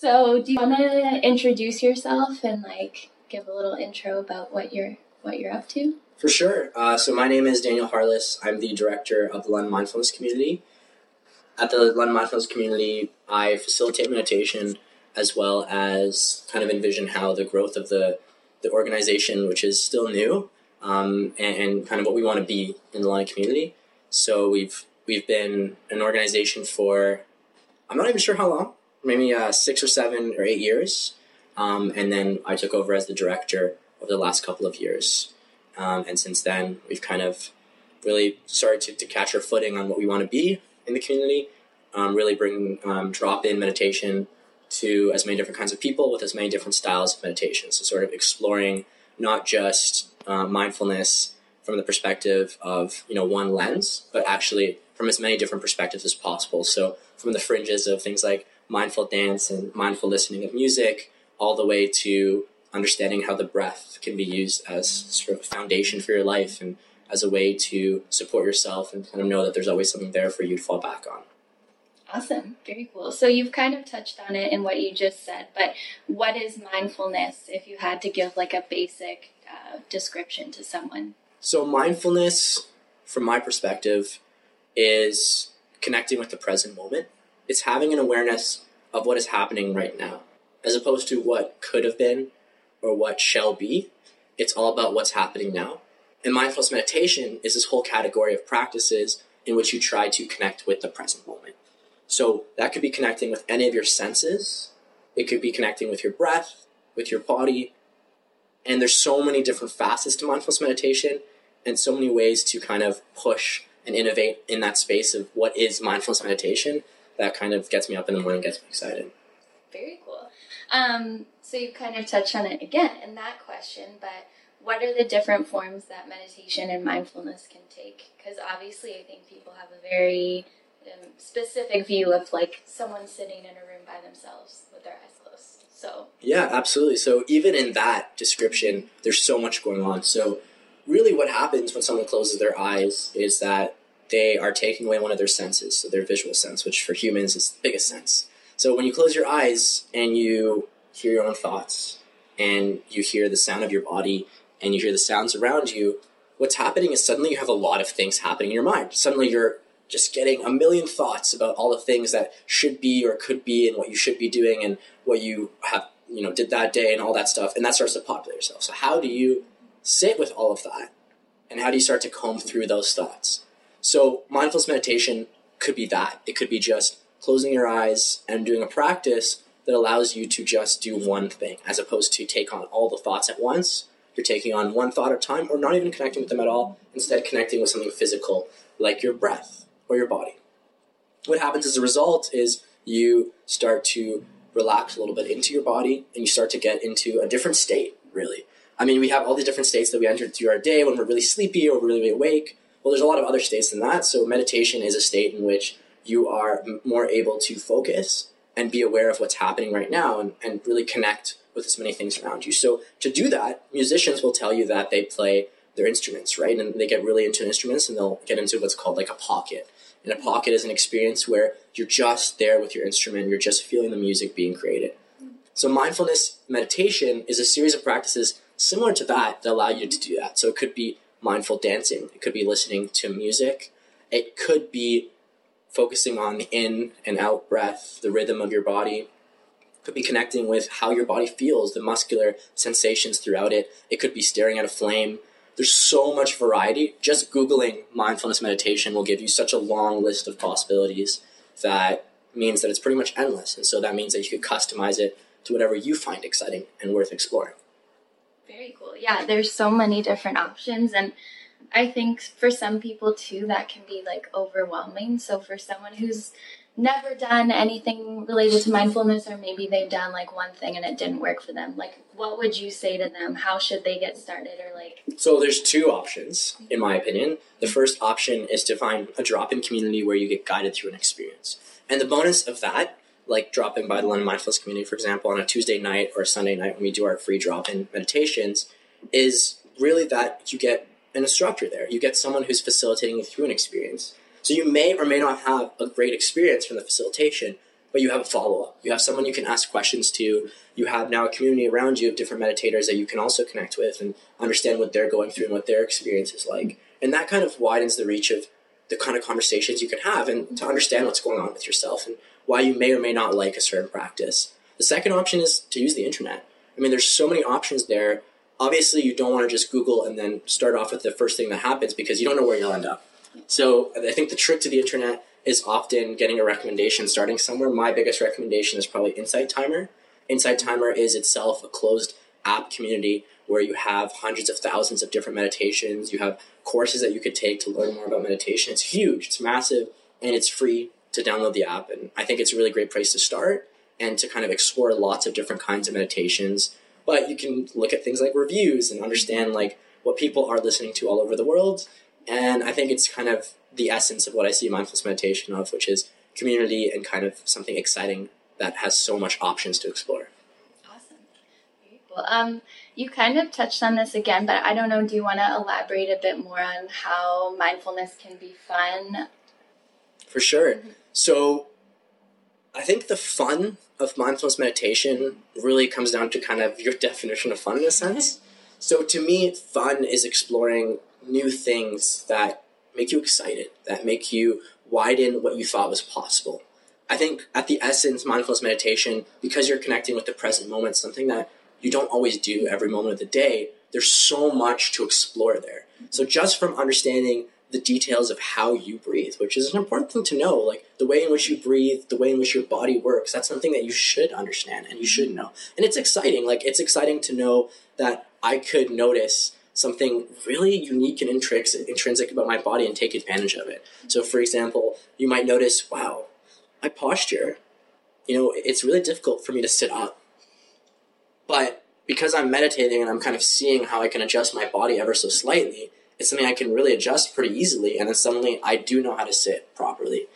So, do you want to introduce yourself and like give a little intro about what you're what you're up to? For sure. Uh, so my name is Daniel Kharlas. I'm the director of the London Mindfulness Community. At the London Mindfulness Community, I facilitate meditation as well as kind of envision how the growth of the the organization, which is still new, um, and, and, kind of what we want to be in the London community. So we've we've been an organization for I'm not even sure how long, maybe uh, six or seven or eight years, um, and then I took over as the director over the last couple of years, um, and since then we've kind of really started to, to catch our footing on what we want to be in the community. Um, really bring um, drop in meditation to as many different kinds of people with as many different styles of meditation. So, sort of exploring not just uh, mindfulness from the perspective of you know one lens, but actually from as many different perspectives as possible. So, from the fringes of things like mindful dance and mindful listening of music, all the way to understanding how the breath can be used as sort of a foundation for your life and as a way to support yourself and kind of know that there's always something there for you to fall back on. Awesome. Very cool. So you've kind of touched on it in what you just said, but what is mindfulness if you had to give like a basic uh, description to someone? So, mindfulness, from my perspective, is connecting with the present moment. It's having an awareness of what is happening right now, as opposed to what could have been or what shall be. It's all about what's happening now. And mindfulness meditation is this whole category of practices in which you try to connect with the present moment. So that could be connecting with any of your senses. It could be connecting with your breath, with your body. And there's so many different facets to mindfulness meditation and so many ways to kind of push and innovate in that space of what is mindfulness meditation that kind of gets me up in the morning, gets me excited. Very cool. Um, so you kind of touched on it again in that question, but what are the different forms that meditation and mindfulness can take? Because obviously, I think people have a very um, specific view of like someone sitting in a room by themselves with their eyes closed. So yeah, absolutely. So even in that description, there's so much going on. So really, what happens when someone closes their eyes is that they are taking away one of their senses, so their visual sense, which for humans is the biggest sense. So when you close your eyes and you hear your own thoughts and you hear the sound of your body and you hear the sounds around you, what's happening is suddenly you have a lot of things happening in your mind. Suddenly you're just getting a million thoughts about all the things that should be or could be and what you should be doing and what you have you know did that day and all that stuff and that starts to populate yourself so how do you sit with all of that and how do you start to comb through those thoughts so mindfulness meditation could be that it could be just closing your eyes and doing a practice that allows you to just do one thing as opposed to take on all the thoughts at once you're taking on one thought at a time or not even connecting with them at all instead connecting with something physical like your breath or your body. What happens as a result is you start to relax a little bit into your body and you start to get into a different state, really. I mean, we have all these different states that we enter through our day when we're really sleepy or really awake. Well, there's a lot of other states than that. So, meditation is a state in which you are more able to focus and be aware of what's happening right now and, and really connect with as many things around you. So, to do that, musicians will tell you that they play their instruments, right? And they get really into instruments and they'll get into what's called like a pocket. And a pocket is an experience where you're just there with your instrument, you're just feeling the music being created. So mindfulness meditation is a series of practices similar to that that allow you to do that. So it could be mindful dancing, it could be listening to music, it could be focusing on the in and out breath, the rhythm of your body. It could be connecting with how your body feels, the muscular sensations throughout it. It could be staring at a flame. There's so much variety. Just Googling mindfulness meditation will give you such a long list of possibilities that means that it's pretty much endless. And so that means that you could customize it to whatever you find exciting and worth exploring. Very cool. Yeah, there's so many different options. And I think for some people too, that can be like overwhelming. So for someone who's never done anything related to mindfulness or maybe they've done like one thing and it didn't work for them like what would you say to them how should they get started or like so there's two options in my opinion the first option is to find a drop-in community where you get guided through an experience and the bonus of that like dropping by the london mindfulness community for example on a tuesday night or a sunday night when we do our free drop-in meditations is really that you get an instructor there you get someone who's facilitating you through an experience so you may or may not have a great experience from the facilitation, but you have a follow up. You have someone you can ask questions to. You have now a community around you of different meditators that you can also connect with and understand what they're going through and what their experience is like. And that kind of widens the reach of the kind of conversations you can have and to understand what's going on with yourself and why you may or may not like a certain practice. The second option is to use the internet. I mean, there's so many options there. Obviously, you don't want to just Google and then start off with the first thing that happens because you don't know where you'll end up. So I think the trick to the internet is often getting a recommendation starting somewhere. My biggest recommendation is probably Insight Timer. Insight Timer is itself a closed app community where you have hundreds of thousands of different meditations. You have courses that you could take to learn more about meditation. It's huge, it's massive, and it's free to download the app. And I think it's a really great place to start and to kind of explore lots of different kinds of meditations. But you can look at things like reviews and understand like what people are listening to all over the world. And I think it's kind of the essence of what I see mindfulness meditation of, which is community and kind of something exciting that has so much options to explore. Cool. Um, you kind of touched on this again, but I don't know, do you want to elaborate a bit more on how mindfulness can be fun? For sure. Mm-hmm. So I think the fun of mindfulness meditation really comes down to kind of your definition of fun in a sense. So to me, fun is exploring new things that make you excited, that make you widen what you thought was possible. I think at the essence, mindfulness meditation, because you're connecting with the present moment, something that you don't always do every moment of the day, there's so much to explore there. So just from understanding the details of how you breathe, which is an important thing to know, like the way in which you breathe, the way in which your body works, that's something that you should understand and you should know. And it's exciting. Like it's exciting to know that I could notice something really unique and intrinsic about my body and take advantage of it. So, for example, you might notice, wow, my posture, you know, it's really difficult for me to sit up. But because I'm meditating and I'm kind of seeing how I can adjust my body ever so slightly, it's something I can really adjust pretty easily. And then suddenly I do know how to sit properly.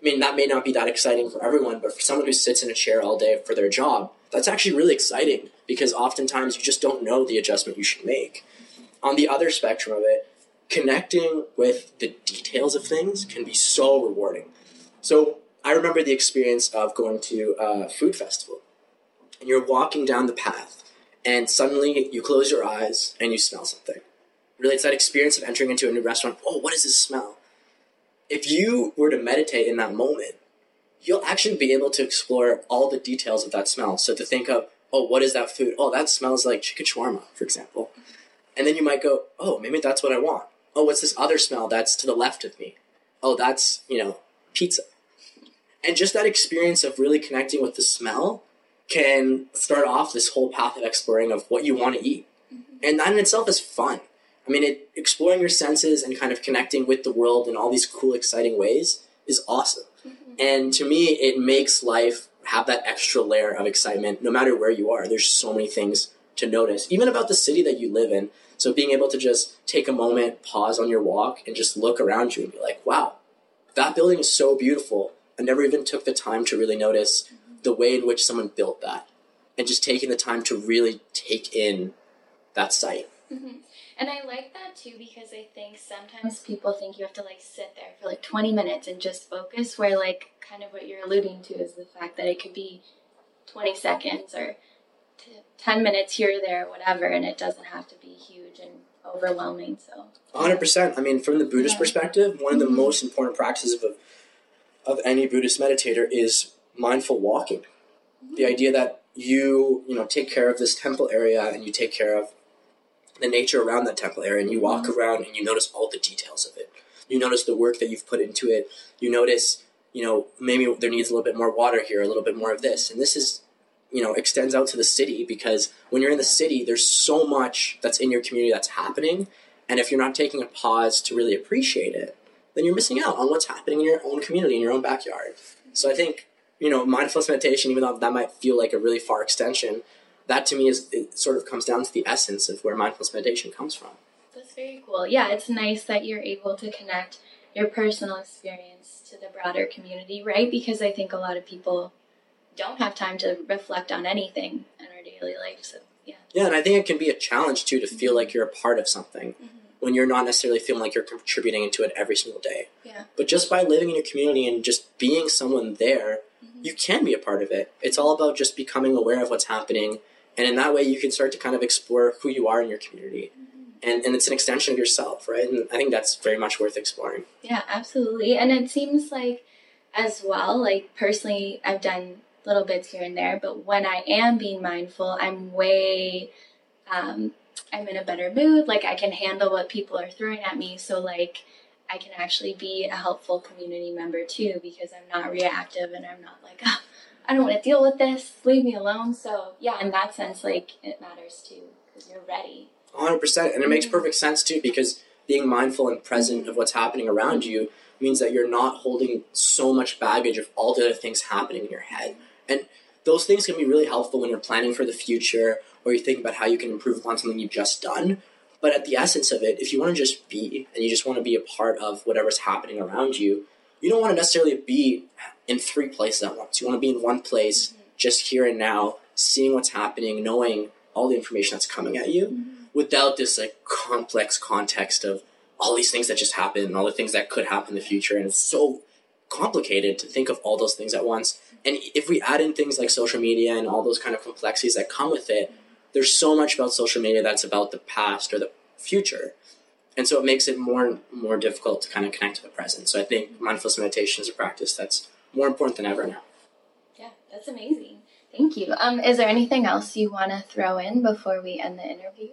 I mean, that may not be that exciting for everyone, but for someone who sits in a chair all day for their job, that's actually really exciting because oftentimes you just don't know the adjustment you should make. On the other spectrum of it, connecting with the details of things can be so rewarding. So I remember the experience of going to a food festival, and you're walking down the path, and suddenly you close your eyes and you smell something. Really, it's that experience of entering into a new restaurant. Oh, what is this smell? If you were to meditate in that moment, you'll actually be able to explore all the details of that smell. So to think of, oh, what is that food? Oh, that smells like chicken shawarma, for example. And then you might go, oh, maybe that's what I want. Oh, what's this other smell that's to the left of me? Oh, that's, you know, pizza. And just that experience of really connecting with the smell can start off this whole path of exploring of what you want to eat. Mm-hmm. And that in itself is fun. I mean, it, exploring your senses and kind of connecting with the world in all these cool, exciting ways is awesome. Mm-hmm. And to me, it makes life have that extra layer of excitement no matter where you are. There's so many things to notice, even about the city that you live in. So being able to just take a moment, pause on your walk, and just look around you and be like, wow, that building is so beautiful. I never even took the time to really notice the way in which someone built that. And just taking the time to really take in that site. Mm-hmm. And I like that too because I think sometimes people think you have to like sit there for like 20 minutes and just focus, where like kind of what you're alluding to is the fact that it could be 20 seconds or 10 minutes here or there, whatever, and it doesn't have to be huge and overwhelming. So, 100%. I mean, from the Buddhist yeah. perspective, one of the mm-hmm. most important practices of, of any Buddhist meditator is mindful walking. Mm-hmm. The idea that you, you know, take care of this temple area and you take care of the nature around that temple area and you walk mm-hmm. around and you notice all the details of it. You notice the work that you've put into it. You notice, you know, maybe there needs a little bit more water here, a little bit more of this. And this is, you know, extends out to the city because when you're in the city, there's so much that's in your community that's happening. And if you're not taking a pause to really appreciate it, then you're missing out on what's happening in your own community, in your own backyard. So I think, you know, mindfulness meditation, even though that might feel like a really far extension, that to me is it sort of comes down to the essence of where mindfulness meditation comes from. That's very cool. Yeah, it's nice that you're able to connect your personal experience to the broader community, right? Because I think a lot of people don't have time to reflect on anything in our daily life. So yeah. Yeah, and I think it can be a challenge too to mm-hmm. feel like you're a part of something mm-hmm. when you're not necessarily feeling like you're contributing into it every single day. Yeah. But just by living in your community and just being someone there, you can be a part of it. It's all about just becoming aware of what's happening. And in that way, you can start to kind of explore who you are in your community. And, and it's an extension of yourself, right? And I think that's very much worth exploring. Yeah, absolutely. And it seems like, as well, like personally, I've done little bits here and there, but when I am being mindful, I'm way, um, I'm in a better mood. Like I can handle what people are throwing at me. So, like, I can actually be a helpful community member too because I'm not reactive and I'm not like, oh, I don't want to deal with this, leave me alone. So, yeah, in that sense, like it matters too because you're ready. 100%. And it makes perfect sense too because being mindful and present of what's happening around you means that you're not holding so much baggage of all the other things happening in your head. And those things can be really helpful when you're planning for the future or you think about how you can improve upon something you've just done. But at the essence of it, if you want to just be and you just want to be a part of whatever's happening around you, you don't want to necessarily be in three places at once. You want to be in one place, mm-hmm. just here and now, seeing what's happening, knowing all the information that's coming at you, mm-hmm. without this like complex context of all these things that just happened and all the things that could happen in the future. And it's so complicated to think of all those things at once. And if we add in things like social media and all those kind of complexities that come with it, there's so much about social media that's about the past or the future. And so it makes it more and more difficult to kind of connect to the present. So I think mindfulness meditation is a practice that's more important than ever now. Yeah, that's amazing. Thank you. Um, is there anything else you want to throw in before we end the interview?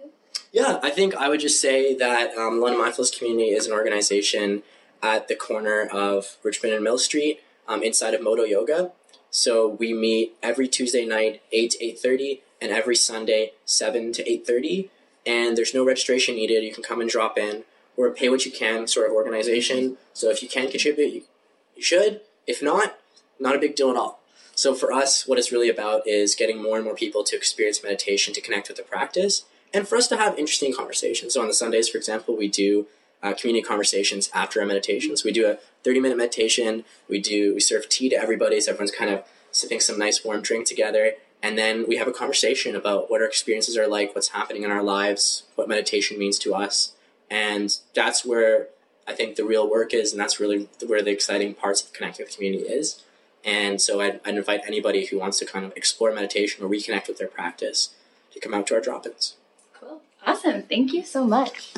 Yeah, I think I would just say that um, London Mindfulness Community is an organization at the corner of Richmond and Mill Street um, inside of Moto Yoga. So we meet every Tuesday night, 8 to 8.30, and every Sunday, 7 to 8.30. And there's no registration needed. You can come and drop in. We're a pay what you can sort of organization. So if you can contribute, you, you should. If not, not a big deal at all. So for us, what it's really about is getting more and more people to experience meditation, to connect with the practice, and for us to have interesting conversations. So on the Sundays, for example, we do uh, community conversations after our meditations. We do a 30 minute meditation. We do we serve tea to everybody, so everyone's kind of sipping some nice warm drink together, and then we have a conversation about what our experiences are like, what's happening in our lives, what meditation means to us, and that's where I think the real work is, and that's really where the exciting parts of connecting with community is. And so I'd, I'd invite anybody who wants to kind of explore meditation or reconnect with their practice to come out to our drop-ins. Cool. Awesome. Thank you so much.